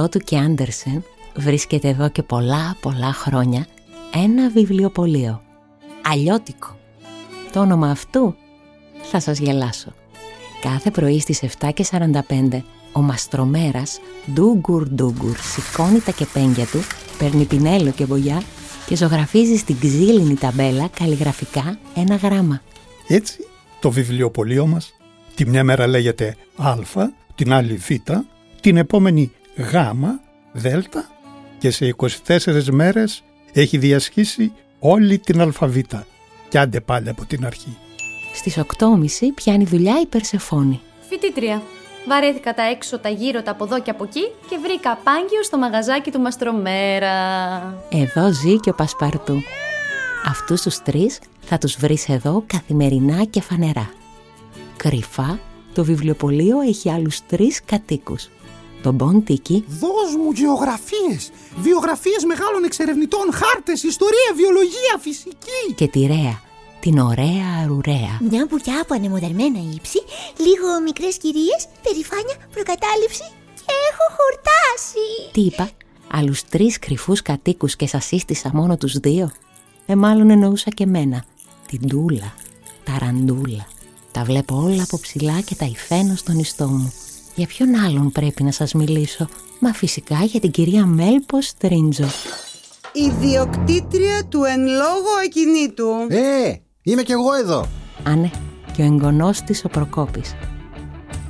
Γωνία Ηροδότου και Άντερσεν βρίσκεται εδώ και πολλά πολλά χρόνια ένα βιβλιοπωλείο. Αλλιώτικο. Το όνομα αυτού θα σας γελάσω. Κάθε πρωί στις 7.45 ο μαστρομέρας ντούγκουρ ντούγκουρ σηκώνει τα κεπέγγια του, παίρνει πινέλο και βογιά και ζωγραφίζει στην ξύλινη ταμπέλα καλλιγραφικά ένα γράμμα. Έτσι το βιβλιοπωλείο μας τη μια μέρα λέγεται Α, την άλλη Β την επόμενη γάμα, δέλτα και σε 24 μέρες έχει διασχίσει όλη την αλφαβήτα και άντε πάλι από την αρχή. Στις 8.30 πιάνει δουλειά η Περσεφόνη. Φοιτήτρια. Βαρέθηκα τα έξω, τα γύρω, τα από εδώ και από εκεί και βρήκα πάγιο στο μαγαζάκι του Μαστρομέρα. Εδώ ζει και ο Πασπαρτού. Αυτούς τους τρεις θα τους βρεις εδώ καθημερινά και φανερά. Κρυφά, το βιβλιοπωλείο έχει άλλους τρεις κατοίκους τον Μποντίκη. Δώσ' μου γεωγραφίες, βιογραφίες μεγάλων εξερευνητών, χάρτες, ιστορία, βιολογία, φυσική. Και τη Ρέα, την ωραία αρουραία. Μια μπουκιά από ανεμοδερμένα ύψη, λίγο μικρές κυρίες, περηφάνεια, προκατάληψη και έχω χορτάσει. Τι είπα, άλλους τρεις κρυφούς κατοίκους και σας σύστησα μόνο τους δύο; Ε, μάλλον εννοούσα και μένα. Την Τούλα, τα Ραντούλα. Τα βλέπω όλα από ψηλά και τα υφαίνω στον ιστό μου. Για ποιον άλλον πρέπει να σας μιλήσω; Μα φυσικά για την κυρία Μέλπο Στρίντζο Ιδιοκτήτρια του εν λόγω ακινήτου. Ε, είμαι κι εγώ εδώ. Α ναι, και ο εγγονός της ο Προκόπης.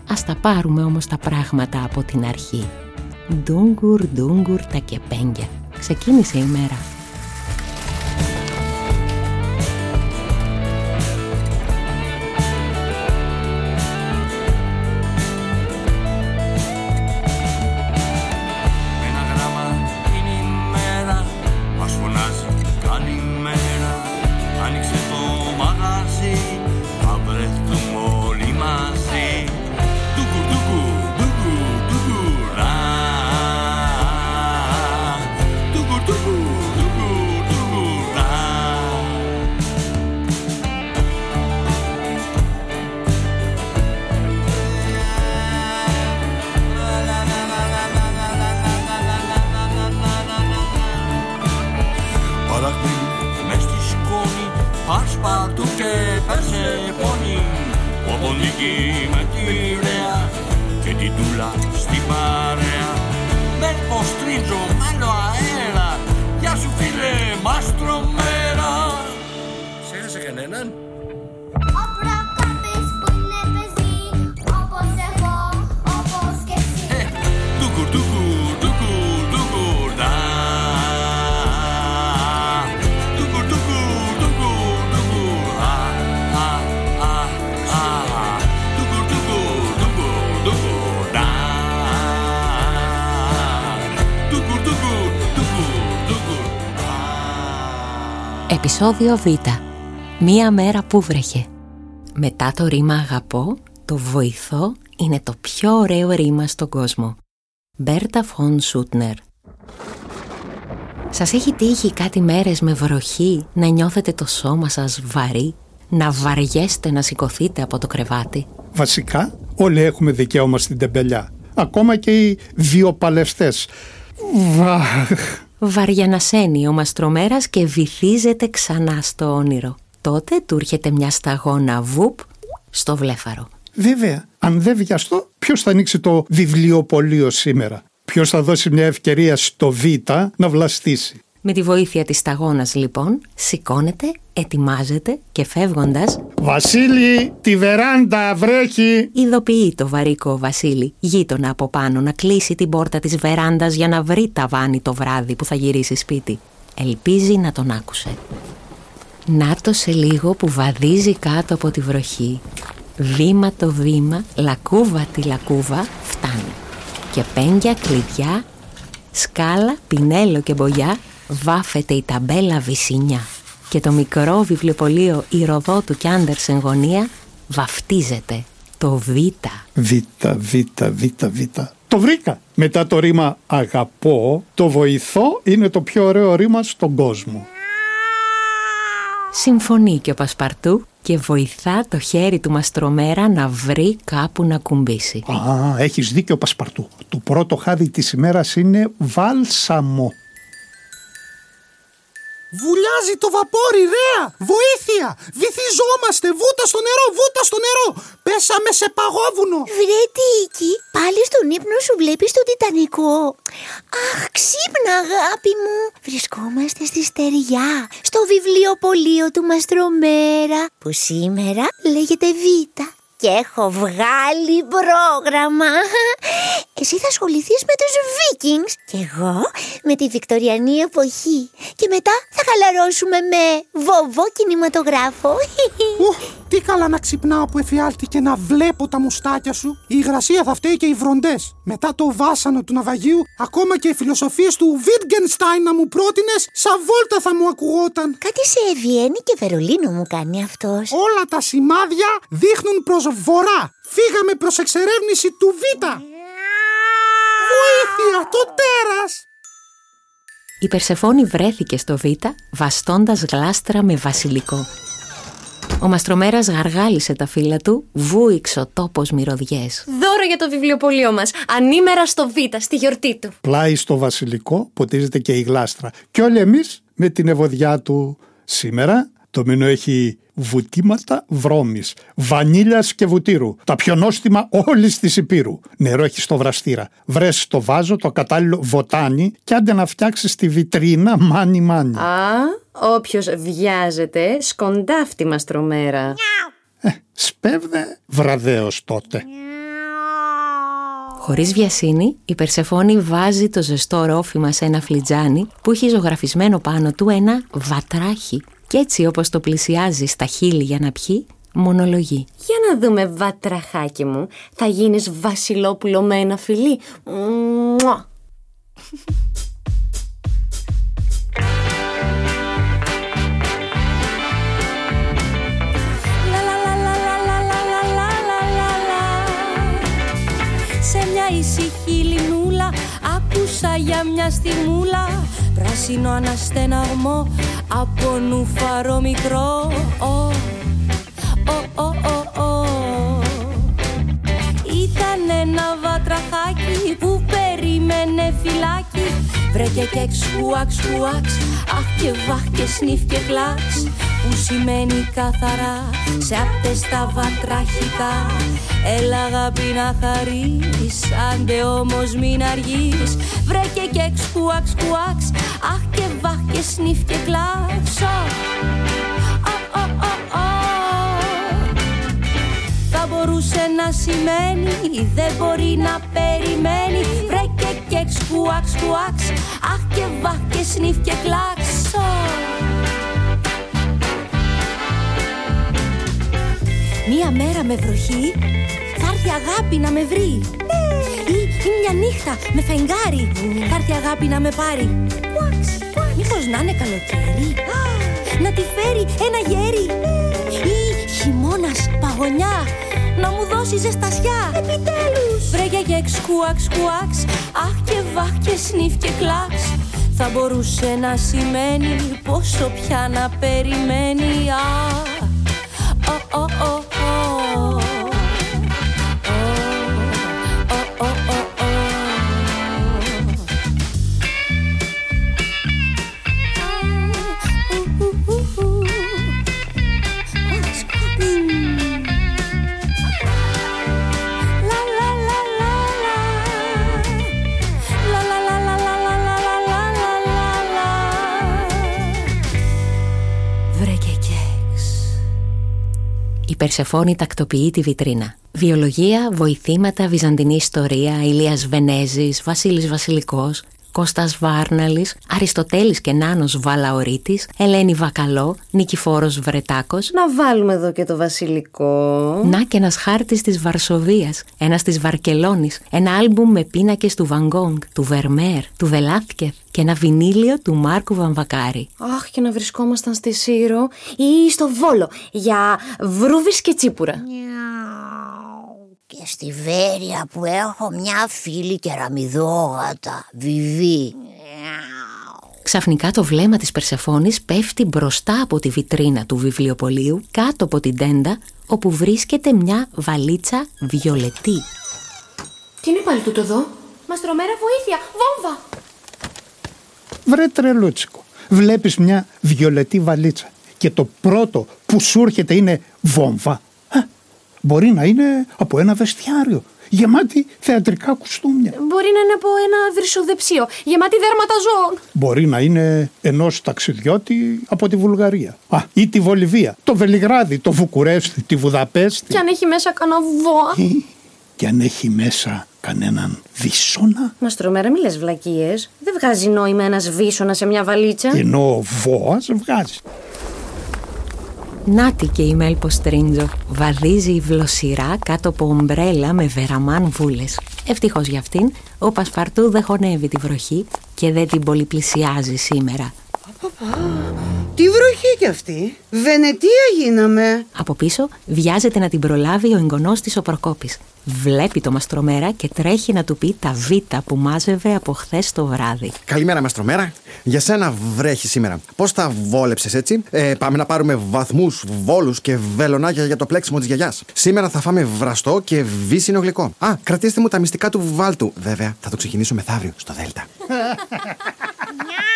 Ας τα πάρουμε όμως τα πράγματα από την αρχή. Ντούγκουρ, ντούγκουρ τα κεπέγγια. Ξεκίνησε η μέρα γλυκή μακριά και την τούλα στην πάρα. Επισόδιο Β. Μία μέρα που βρέχε. Μετά το ρήμα αγαπώ, το βοηθώ είναι το πιο ωραίο ρήμα στον κόσμο. Μπέρτα Φον Σούτνερ. Σας έχει τύχει κάτι μέρες με βροχή να νιώθετε το σώμα σας βαρύ, να βαριέστε να σηκωθείτε από το κρεβάτι; Βασικά όλοι έχουμε δικαίωμα στην τεμπελιά. Ακόμα και οι βιοπαλευστές. Βαχ βαριανασένει ο μαστρομέρας και βυθίζεται ξανά στο όνειρο. Τότε του έρχεται μια σταγόνα βουπ στο βλέφαρο. Βέβαια, αν δεν βιαστώ, ποιος θα ανοίξει το βιβλιοπωλείο σήμερα; Ποιος θα δώσει μια ευκαιρία στο Β να βλαστήσει; Με τη βοήθεια της σταγόνας λοιπόν σηκώνεται, ετοιμάζεται και φεύγοντας «Βασίλη, τη βεράντα βρέχει!» Ειδοποιεί το βαρύκο Βασίλη, γείτονα από πάνω να κλείσει την πόρτα της βεράντας για να βρει τα βάνη το βράδυ που θα γυρίσει σπίτι. Ελπίζει να τον άκουσε. Νάτο σε λίγο που βαδίζει κάτω από τη βροχή. Βήμα το βήμα, λακκούβα τη λακκούβα, φτάνει. και πένια, κλειδιά, σκάλα, πινέλο και μπογιά βάφεται η ταμπέλα Βυσινιά και το μικρό βιβλιοπωλείο Ηροδότου και Άντερσεν γωνία βαφτίζεται το Β. Β, Β, Β, Β. Το βρήκα. Μετά το ρήμα αγαπώ, το βοηθώ είναι το πιο ωραίο ρήμα στον κόσμο. Συμφωνεί και ο Πασπαρτού και βοηθά το χέρι του Μαστρομέρα να βρει κάπου να κουμπίσει. Α, έχεις δίκιο Πασπαρτού. Το πρώτο χάδι της ημέρας είναι βάλσαμο. Βουλιάζει το βαπόρι, ρέα! Βοήθεια! Βυθιζόμαστε! Βούτα στο νερό! Βούτα στο νερό! Πέσαμε σε παγόβουνο! Βρε Τίκη, πάλι στον ύπνο σου βλέπεις το Τιτανικό. Αχ, ξύπνα αγάπη μου. Βρισκόμαστε στη στεριά, στο βιβλιοπωλείο του Μαστρομέρα, που σήμερα λέγεται Β. Και έχω βγάλει πρόγραμμα. Εσύ θα ασχοληθείς με τους Vikings και εγώ με τη Βικτοριανή εποχή. Και μετά θα χαλαρώσουμε με βοβό κινηματογράφο. τι καλά να ξυπνάω που εφιάλτηκε να βλέπω τα μουστάκια σου. Η υγρασία θα φταίει και οι βροντές. Μετά το βάσανο του ναυαγίου, ακόμα και οι φιλοσοφίες του Wittgenstein να μου πρότεινες, σαν βόλτα θα μου ακουγόταν. Κάτι σε Βιέννη και Βερολίνο μου κάνει αυτός. Όλα τα σημάδια δείχνουν προς βορρά. Φύγαμε προς εξερεύνηση του Β. Βοήθεια, το τέρας! Η Περσεφόνη βρέθηκε στο Β βαστώντας γλάστρα με βασιλικό. Ο Μαστρομέρας γαργάλισε τα φύλλα του, βούηξε ο τόπος μυρωδιές. Δώρο για το βιβλιοπωλείο μας. Ανήμερα στο Β, στη γιορτή του. Πλάι στο βασιλικό ποτίζεται και η γλάστρα. Και όλοι εμείς με την ευωδιά του. Σήμερα το μήνο έχει βουτήματα βρώμης, βανίλιας και βουτύρου. Τα πιο νόστιμα όλης της Υπήρου. Νερό έχεις στο βραστήρα. Βρες στο βάζο το κατάλληλο βοτάνι και άντε να φτιάξεις τη βιτρίνα μάνι μάνι. Α, όποιος βιάζεται σκοντάφτει μας τρομέρα. Ε, σπέβδε βραδέως τότε. Χωρίς βιασύνη, η Περσεφόνη βάζει το ζεστό ρόφημα σε ένα φλιτζάνι που έχει ζωγραφισμένο πάνω του ένα βατράχι και έτσι όπως το πλησιάζει στα χείλη για να πιει, μονολογεί. Για να δούμε βατραχάκι μου, θα γίνεις βασιλόπουλο με ένα φιλί. Μουα. Σε μια ησυχή λινούλα άκουσα για μια στιγμούλα πράσινο αναστεναγμό από νουφαρό μικρό ο, ο, ο, ο, Ήταν ένα βατραχάκι που περίμενε φυλάκι. Βρέκε και ξουάξ, χουάξ, αχ και βαχ και σνίφ και κλάξ που σημαίνει καθαρά σε αυτές τα βατραχικά. Έλα αγάπη να χαρείς, άντε όμως μην αργείς. Βρέκε και ξουάξ, χουάξ, αχ και βαχ και σνίφ και κλάξ Θα μπορούσε να σημαίνει, δεν μπορεί να περιμένει. Βρέκε και ξουάξ, χουάξ, αχ και βαχ και σνίφ και κλάξ Μία μέρα με βροχή θα έρθει αγάπη να με βρει. Ή, ή μια νύχτα με φεγγάρι θα έρθει αγάπη να με πάρει Μήπως να είναι καλοκαίρι; Να τη φέρει ένα γέρι Ή χειμώνας παγωνιά να μου δώσει ζεστασιά; Επιτέλους! Βρέγια και εξκουάξ κουάξ Αχ και βαχ και σνίφ και κλάξ. Θα μπορούσε να σημαίνει πόσο πια να περιμένει Αχ Περσεφόνη τακτοποιεί τη βιτρίνα. Βιολογία, βοηθήματα, βυζαντινή ιστορία, Ηλίας Βενέζης, Βασίλης Βασιλικός. Κώστας Βάρναλης, Αριστοτέλης και Νάνος Βαλαωρίτης, Ελένη Βακαλό, Νικηφόρος Βρετάκος. Να βάλουμε εδώ και το βασιλικό. Να και ένας χάρτης της Βαρσοβίας, ένας της Βαρκελόνης, ένα άλμπουμ με πίνακες του Βαγκόγκ, του Βερμέρ, του Βελάθκεθ και ένα βινίλιο του Μάρκου Βαμβακάρη. Αχ, και να βρισκόμασταν στη Σύρο ή στο Βόλο για βρούβις και τσίπουρα. Και στη Βέρεια που έχω μια φίλη κεραμιδόγατα, Βιβί. Ξαφνικά το βλέμμα της Περσεφόνης πέφτει μπροστά από τη βιτρίνα του βιβλιοπωλείου κάτω από την τέντα όπου βρίσκεται μια βαλίτσα βιολετή. Τι είναι πάλι τούτο εδώ; Μαστρομέρα βοήθεια, βόμβα! Βρε τρελούτσικο, βλέπεις μια βιολετή βαλίτσα και το πρώτο που σου έρχεται είναι βόμβα. Α, μπορεί να είναι από ένα βεστιάριο γεμάτη θεατρικά κουστούμια. Μπορεί να είναι από ένα βρυσοδεψίο, γεμάτη δέρματα ζώων. Μπορεί να είναι ενός ταξιδιώτη από τη Βουλγαρία. Α, ή τη Βολιβία, το Βελιγράδι, το Βουκουρέστι, τη Βουδαπέστη. Και αν έχει μέσα κανένα βόα. Ή και αν έχει μέσα κανέναν βίσονα. Μαστρομέρα, μη λες βλακίες. Δεν βγάζει νόημα ένας βίσονα σε μια βαλίτσα. Ενώ ο βόας βγάζει. Νάτι και η Μέλπο Στρίντζο βαδίζει βλοσιρά κάτω από ομπρέλα με βεραμάν βούλες. Ευτυχώς για αυτήν, ο Πασπαρτού δεν χωνεύει τη βροχή και δεν την πολυπλησιάζει σήμερα. Τι βροχή κι αυτή; Βενετία γίναμε. Από πίσω βιάζεται να την προλάβει ο εγγονός της ο Προκόπης. Βλέπει το μαστρομέρα και τρέχει να του πει τα βίτα που μάζευε από χθες το βράδυ. Καλημέρα, Μαστρομέρα. Για σένα βρέχει σήμερα. Πώς τα βόλεψες έτσι; Ε, πάμε να πάρουμε βαθμούς, βόλους και βελονάκια για το πλέξιμο της γιαγιάς. Σήμερα θα φάμε βραστό και βύσινο γλυκό. Α, κρατήστε μου τα μυστικά του βάλτου. Βέβαια, θα το ξεκινήσω μεθαύριο στο Δέλτα.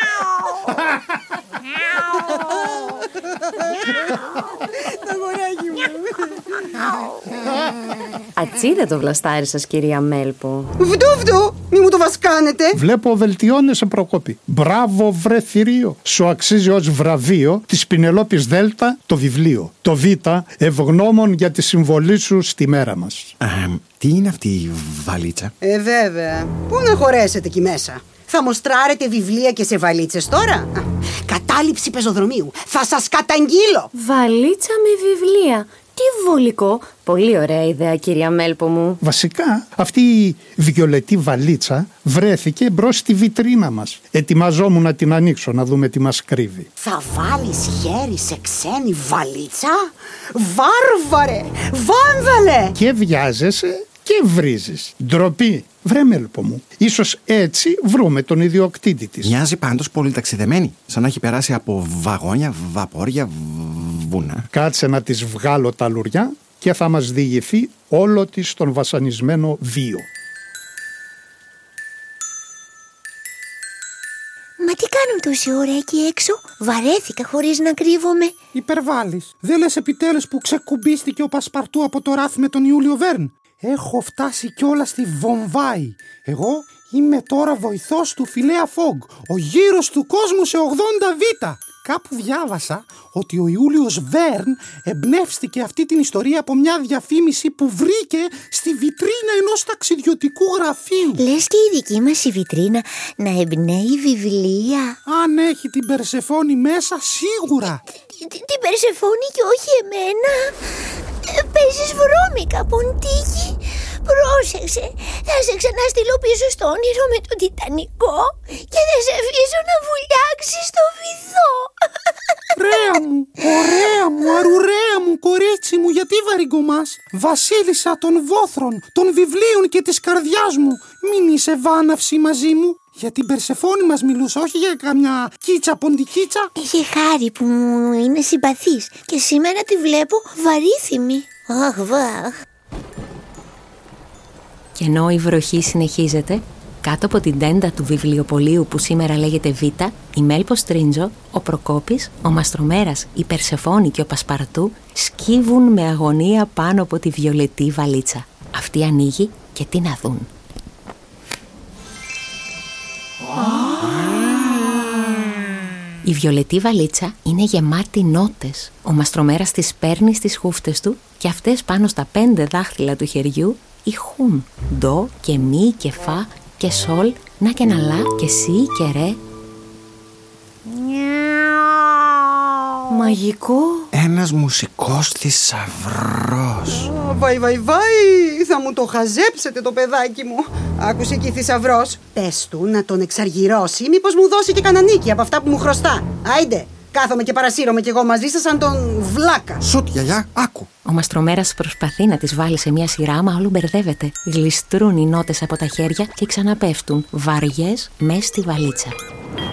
Ατσίδε το βλαστάρι σας, κυρία Μέλπο. Βδού βδού, μη μου το βασκάνετε. Βλέπω βελτιώνεσαι Προκόπη. Μπράβο βρε θηρίο. Σου αξίζει ως βραβείο της Πινελόπης Δέλτα το βιβλίο. Το Β ευγνώμων για τη συμβολή σου στη μέρα μας. Ε, τι είναι αυτή η βαλίτσα; Ε, βέβαια. Πού να χωρέσετε εκεί μέσα; Θα μοστράρετε βιβλία και σε βαλίτσες τώρα; Α, Κατάληψη πεζοδρομίου. Θα σας καταγγείλω. Βαλίτσα με βιβλία. Τι βολικό. Πολύ ωραία ιδέα, κυρία Μέλπο μου. Βασικά αυτή η βιολετή βαλίτσα βρέθηκε μπρος στη βιτρίνα μας. Ετοιμαζόμουν να την ανοίξω να δούμε τι μας κρύβει. Θα βάλεις χέρι σε ξένη βαλίτσα; Βάρβαρε, βάνδαλε. Και βιάζεσαι και βρίζεις. Ντροπή. Βρε μέλπο μου. Ίσως έτσι βρούμε τον ιδιοκτήτη της. Μοιάζει πάντως πολύ ταξιδεμένη. Σαν να έχει περάσει από βαγόνια, βαπόρια, β- βουνά. Κάτσε να της βγάλω τα λουριά και θα μας διηγηθεί όλο της τον βασανισμένο βίο. Μα τι κάνουν τόση ώρα εκεί έξω; Βαρέθηκα χωρίς να κρύβομαι. Υπερβάλλεις. Δεν λες επιτέλους που ξεκουμπίστηκε ο Πασπαρτού από το ράφι με τον Ιούλιο Βέρν; Έχω φτάσει κιόλας στη Βομβάη. Εγώ είμαι τώρα βοηθός του Φιλέα Φόγκ, ο γύρος του κόσμου σε 80 β. Κάπου διάβασα ότι ο Ιούλιος Βέρν εμπνεύστηκε αυτή την ιστορία από μια διαφήμιση που βρήκε στη βιτρίνα ενός ταξιδιωτικού γραφείου. Λες και η δική μας η βιτρίνα να εμπνέει βιβλία. Αν έχει την Περσεφόνη μέσα, σίγουρα. Τι- τι- Την Περσεφόνη και όχι εμένα. Ε, Παίζεις βρώμικα, ποντίκι. Πρόσεξε, θα σε ξαναστείλω πίσω στο όνειρο με τον Τιτανικό και θα σε αφήσω να βουλιάξεις στο βυθό. Ωραία μου, ωραία μου, αρουραία μου, κορίτσι μου, γιατί βαριγκομάς. Βασίλισσα των βόθρων, των βιβλίων και της καρδιάς μου. Μην είσαι βάναυση μαζί μου. Για την Περσεφόνη μας μιλούσα, όχι για καμιά κίτσα ποντικίτσα. Είχε χάρη που μου είναι συμπαθής και σήμερα τη βλέπω βαρύθιμη. Αχ, βαχ. Και ενώ η βροχή συνεχίζεται, κάτω από την τέντα του βιβλιοπωλείου που σήμερα λέγεται Β, η Μέλπο Στρίντζο, ο Προκόπης, ο Μαστρομέρας, η Περσεφόνη και ο Πασπαρτού σκύβουν με αγωνία πάνω από τη βιολετή βαλίτσα. Αυτή ανοίγει και τι να δουν. Η βιολετή βαλίτσα είναι γεμάτη νότες. Ο μαστρομέρας τις παίρνει στις χούφτες του και αυτές πάνω στα πέντε δάχτυλα του χεριού ηχούν. Ντο και μι και φα και σολ Να και να λα και εσύ και ρε. Μαγικό. Ένας μουσικός θησαυρός. Βαϊ, βαϊ, βαϊ! Θα μου το χαζέψετε το παιδάκι μου. Άκουσε εκεί θησαυρός. Πες του να τον εξαργυρώσει, μήπως μου δώσει και κανένα νίκη από αυτά που μου χρωστά. Άιντε, κάθομαι και παρασύρωμαι κι εγώ μαζί σας σαν τον βλάκα. Σουτ, γιαγιά, άκου. Ο μαστρομέρας προσπαθεί να τις βάλει σε μια σειρά, μα όλο μπερδεύεται. Γλιστρούν οι νότες από τα χέρια και ξαναπέφτουν βαριές μες στη βαλίτσα.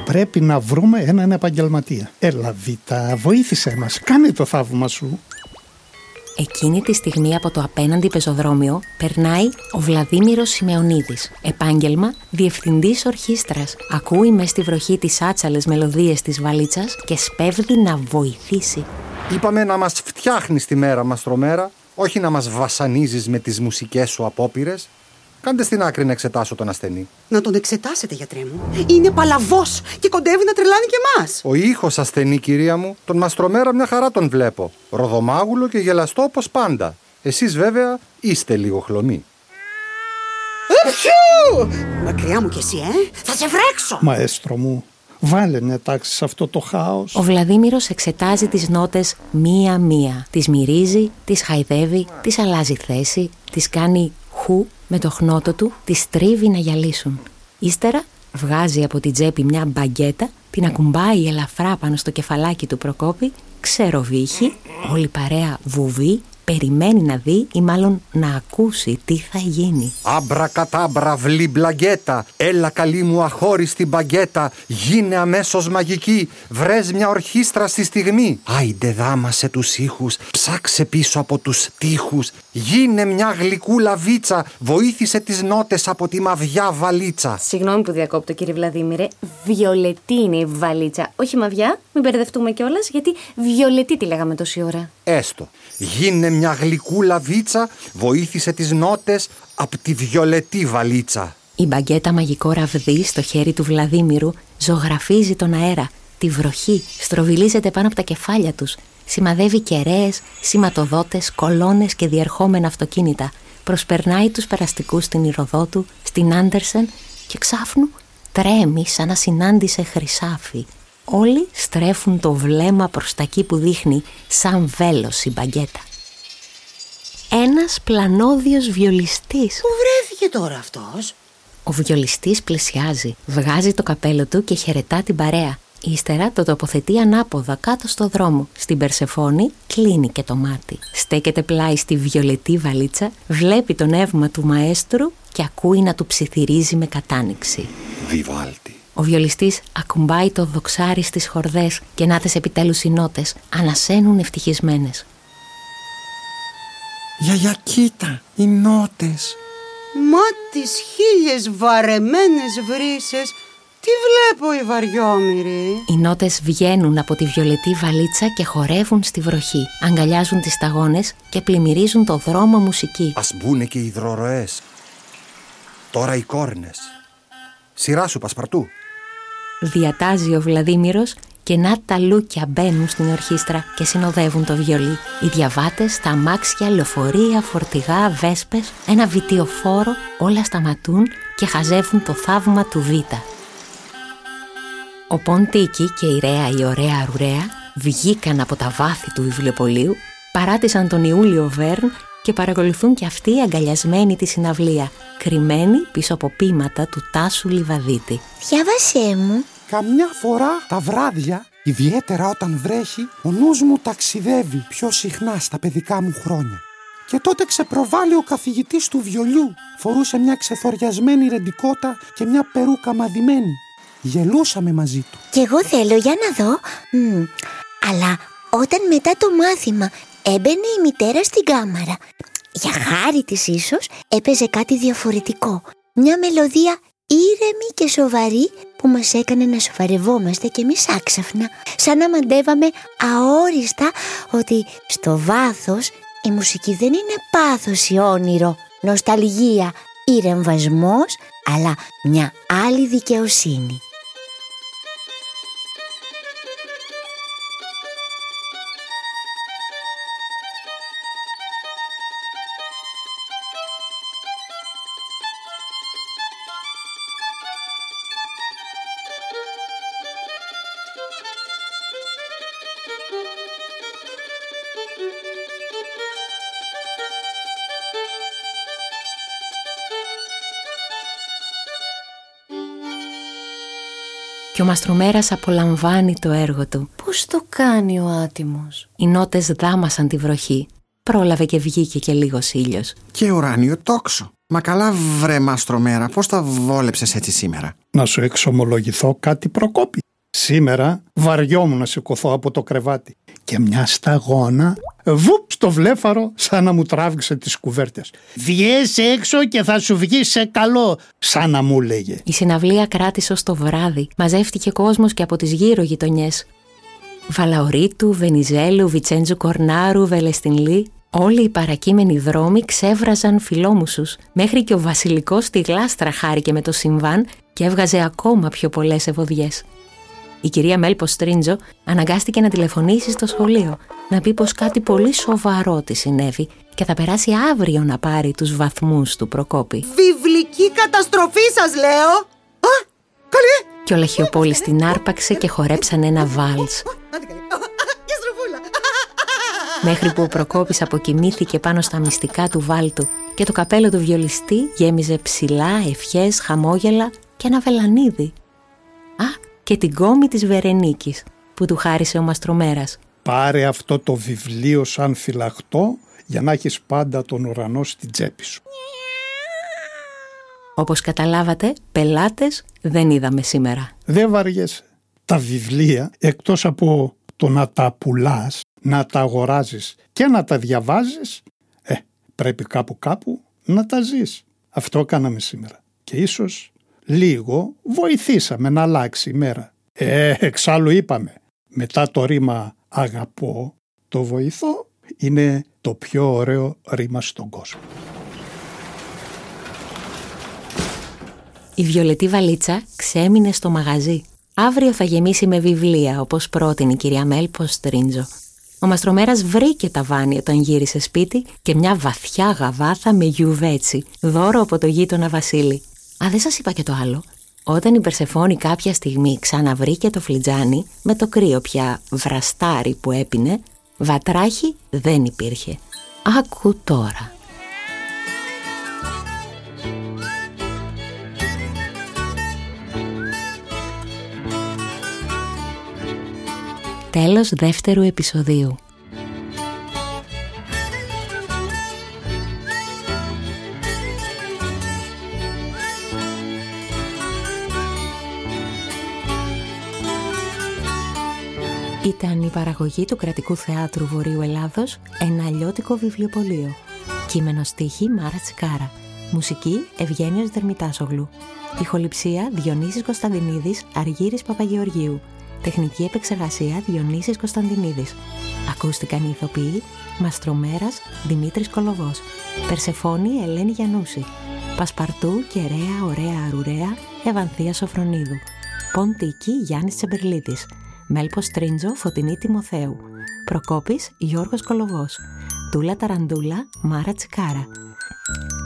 Πρέπει να βρούμε έναν επαγγελματία. Έλα Βίτα, βοήθησέ μας, κάνε το θαύμα σου. Εκείνη τη στιγμή από το απέναντι πεζοδρόμιο περνάει ο Βλαδίμηρος Σιμεωνίδης. Επάγγελμα διευθυντής ορχήστρας. Ακούει μες στη βροχή τις άτσαλες μελωδίες της βαλίτσας και σπέβδει να βοηθήσει. Είπαμε να μας φτιάχνεις τη μέρα μας τρομέρα, όχι να μας βασανίζεις με τις μουσικές σου απόπειρες. Κάντε στην άκρη να εξετάσω τον ασθενή. Να τον εξετάσετε, γιατρέ μου. Είναι παλαβός και κοντεύει να τρελάνει και εμάς. Ο ήχος ασθενή, κυρία μου, τον μαστρομέρα μια χαρά τον βλέπω. Ροδομάγουλο και γελαστό όπως πάντα. Εσείς βέβαια είστε λίγο χλωμοί. Αψού! Μακριά μου κι εσύ, ε! Θα σε βρέξω! Μαέστρο μου, βάλε μια τάξη σε αυτό το χάος. Ο Βλαδίμηρος εξετάζει τις νότες μία-μία. Τις μυρίζει, τις χαϊδεύει, τις αλλάζει θέση, τις κάνει χου με το χνότο του, τις τρίβει να γυαλίσουν. Ύστερα βγάζει από την τσέπη μια μπαγκέτα, την ακουμπάει ελαφρά πάνω στο κεφαλάκι του Προκόπη, ξεροβύχει, όλη η παρέα βουβεί, περιμένει να δει ή μάλλον να ακούσει τι θα γίνει. Άμπρα κατάμπρα βλή μπλαγκέτα, έλα καλή μου αχώριστη μπαγκέτα, γίνε αμέσως μαγική, βρες μια ορχήστρα στη στιγμή. Άιντε δάμασε τους ήχους, ψάξε πίσω από τους τείχους, γίνε μια γλυκούλα βίτσα, βοήθησε τις νότες από τη μαβιά βαλίτσα. Συγγνώμη που διακόπτω, κύριε Βλαδίμηρε. Βιολετή είναι η βαλίτσα. Όχι μαβιά, μην μπερδευτούμε κιόλας, γιατί βιολετή τη λέγαμε τόση ώρα. Έστω. Γίνε μια γλυκούλα βίτσα, βοήθησε τις νότες από τη βιολετή βαλίτσα. Η μπαγκέτα μαγικό ραβδί στο χέρι του Βλαδίμηρου ζωγραφίζει τον αέρα. Τη βροχή στροβιλίζεται πάνω από τα κεφάλια τους. Σημαδεύει κεραίες, σηματοδότες, κολόνες και διερχόμενα αυτοκίνητα. Προσπερνάει τους περαστικούς στην Ηροδότου, στην Άντερσεν και ξάφνου τρέμει σαν να συνάντησε χρυσάφι. Όλοι στρέφουν το βλέμμα προς τα εκεί που δείχνει σαν βέλος η μπαγκέτα. Ένας πλανόδιος βιολιστής Πού βρέθηκε τώρα αυτός; ο βιολιστής πλησιάζει, βγάζει το καπέλο του και χαιρετά την παρέα. Ύστερα το τοποθετεί ανάποδα κάτω στο δρόμο. Στην Περσεφόνη κλείνει και το μάτι. Στέκεται πλάι στη βιολετή βαλίτσα, βλέπει το νεύμα του μαέστρου και ακούει να του ψιθυρίζει με κατάνοιξη. Βιβάλτη. Ο βιολιστής ακουμπάει το δοξάρι στις χορδές και νάτες επιτέλους οι νότες ανασένουν ευτυχισμένες. Γιαγιά, κοίτα, οι νότες. Μα τις χίλιες βαρεμένες βρύσες, τι βλέπω η βαριόμοιρη. Οι νότες βγαίνουν από τη βιολετή βαλίτσα και χορεύουν στη βροχή. Αγκαλιάζουν τις σταγόνες και πλημμυρίζουν το δρόμο μουσική. Ας μπουνε και οι υδροροές. Τώρα οι κόρνες. Σειρά σου, Πασπαρτού. Διατάζει ο Βλαδίμηρος και να τα λούκια μπαίνουν στην ορχήστρα και συνοδεύουν το βιολί. Οι διαβάτες, τα αμάξια, λεωφορεία, φορτηγά, βέσπες, ένα βιτιοφόρο, όλα σταματούν και χαζεύουν το θαύμα του Β. Ο Ποντίκη και η Ρέα η ωραία ρουρέα βγήκαν από τα βάθη του βιβλιοπωλείου, παράτησαν τον Ιούλιο Βέρν και παρακολουθούν και αυτοί αγκαλιασμένοι τη συναυλία, κρυμμένοι πίσω από πείματα του Τάσου Λιβαδίτη. Διάβασέ μου. Καμιά φορά τα βράδια, ιδιαίτερα όταν βρέχει, ο νους μου ταξιδεύει πιο συχνά στα παιδικά μου χρόνια. Και τότε ξεπροβάλλει ο καθηγητής του βιολιού. Φορούσε μια ξεθοριασμένη ρεντικότα και μια περούκα μαδημένη. Γελούσαμε μαζί του. Κι εγώ θέλω, για να δω. Μμ, Αλλά όταν μετά το μάθημα έμπαινε η μητέρα στην κάμαρα, για χάρη της ίσως έπαιζε κάτι διαφορετικό. Μια μελωδία ήρεμη και σοβαρή που μας έκανε να σοβαρευόμαστε κι εμείς άξαφνα, σαν να μαντεύαμε αόριστα ότι στο βάθος η μουσική δεν είναι πάθος ή όνειρο, νοσταλγία ή ρεμβασμός, αλλά μια άλλη δικαιοσύνη. Και ο Μαστρομέρας απολαμβάνει το έργο του. Πώς το κάνει ο άτιμος; Οι νότες δάμασαν τη βροχή. Πρόλαβε και βγήκε και λίγος ήλιος. Και ουράνιο τόξο. Μα καλά βρε μαστρομέρα, πώς τα βόλεψες έτσι σήμερα; Να σου εξομολογηθώ κάτι προκόπη. Σήμερα βαριόμουν να σηκωθώ από το κρεβάτι και μια σταγόνα βουπ στο βλέφαρο σαν να μου τράβηξε τις κουβέρτες. Βγες έξω και θα σου βγει σε καλό, σαν να μου λέγε. Η συναυλία κράτησε ως το βράδυ. Μαζεύτηκε κόσμος και από τις γύρω γειτονιές. Βαλαωρίτου, Βενιζέλου, Βιτσέντζου Κορνάρου, Βελεστινλή. Όλοι οι παρακείμενοι δρόμοι ξέβραζαν φιλόμουσους. Μέχρι και ο βασιλικός στη γλάστρα χάρηκε με το συμβάν και έβγαζε ακόμα πιο πολλές ευωδιές. Η κυρία Μέλπο Στρίντζο αναγκάστηκε να τηλεφωνήσει στο σχολείο, να πει πως κάτι πολύ σοβαρό της συνέβη και θα περάσει αύριο να πάρει τους βαθμούς του Προκόπη. Βιβλική καταστροφή σας λέω! Α, καλή! Και ο Λαχιοπόλης την άρπαξε και χορέψαν ένα βάλς. Άντε καλή. Και στροφούλα. Μέχρι που ο Προκόπης αποκοιμήθηκε πάνω στα μυστικά του βάλτου και το καπέλο του βιολιστή γέμιζε ψηλά, ευχές, χαμόγελα και ένα βελανίδι. Α, και την κόμη της Βερενίκης που του χάρισε ο Μαστρομέρας. Πάρε αυτό το βιβλίο σαν φυλαχτό για να έχεις πάντα τον ουρανό στην τσέπη σου. Όπως καταλάβατε, πελάτες δεν είδαμε σήμερα. Δεν βαριέσαι. Τα βιβλία, εκτός από το να τα πουλάς, να τα αγοράζεις και να τα διαβάζεις, ε, πρέπει κάπου κάπου να τα ζεις. Αυτό κάναμε σήμερα. Και ίσως λίγο βοηθήσαμε να αλλάξει η μέρα. Ε, εξάλλου είπαμε, μετά το ρήμα αγαπώ, το βοηθώ είναι το πιο ωραίο ρήμα στον κόσμο. Η βιολετή βαλίτσα ξέμεινε στο μαγαζί. Αύριο θα γεμίσει με βιβλία, όπως πρότεινε η κυρία Μέλπο Στρίντζο. Ο Μαστρομέρας βρήκε τα βάνη όταν γύρισε σπίτι και μια βαθιά γαβάθα με γιουβέτσι, δώρο από το γείτονα Βασίλη. Α, δεν σας είπα και το άλλο. Όταν η Περσεφόνη κάποια στιγμή ξαναβρήκε το φλιτζάνι, με το κρύο πια βραστάρι που έπινε, βατράχη δεν υπήρχε. Άκου τώρα. Τέλος δεύτερου επεισοδίου. Ήταν η παραγωγή του Κρατικού Θεάτρου Βορείου Ελλάδος ένα αλλιώτικο βιβλιοπωλείο. Κείμενο στίχη Μάρα Τσικάρα. Μουσική Ευγένιος Δερμητάσογλου. Ηχοληψία Διονύσης Κωνσταντινίδης Αργύρης Παπαγεωργίου. Τεχνική επεξεργασία Διονύσης Κωνσταντινίδης. Ακούστηκαν οι ηθοποιοί Μαστρομέρας Δημήτρης Κολοβός. Περσεφόνη Ελένη Γιαννούση. Πασπαρτού και Ρέα Ωραία Αρουρέα Ευανθία Σοφρονίδου. Ποντική Γιάννης Τσεμπερλίτης. Μέλπος Τρίντζο Φωτεινή Τιμοθέου. Προκόπης Γιώργος Κολοβός. Τούλα Ταραντούλα Μάρα Τσικάρα.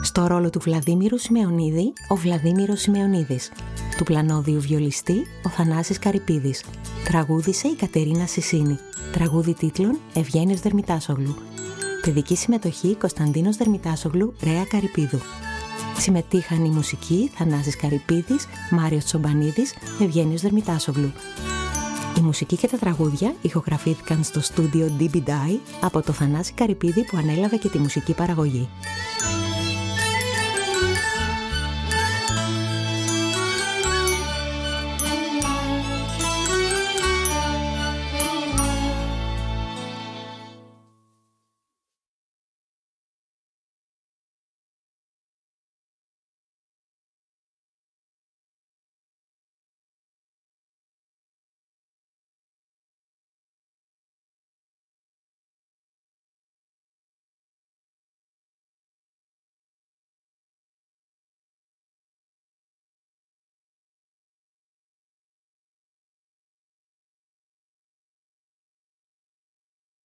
Στο ρόλο του Βλαδίμηρου Σιμεωνίδη, ο Βλαδίμηρος Σιμεωνίδης. Του πλανόδιου βιολιστή, ο Θανάσης Καρυπίδης. Τραγούδισε η Κατερίνα Σισίνη. Τραγούδι τίτλων Ευγένιος Δερμητάσογλου. Παιδική συμμετοχή Κωνσταντίνος Δερμητάσογλου, Ρέα Καρυπίδου. Συμμετείχαν η μουσική Θανάσης Καρυπίδης, Μάριος Τσομπανίδης, Ευγένιος Δερμητάσογλου. Η μουσική και τα τραγούδια ηχογραφήθηκαν στο στούντιο DB Die από το Θανάση Καρυπίδη που ανέλαβε και τη μουσική παραγωγή.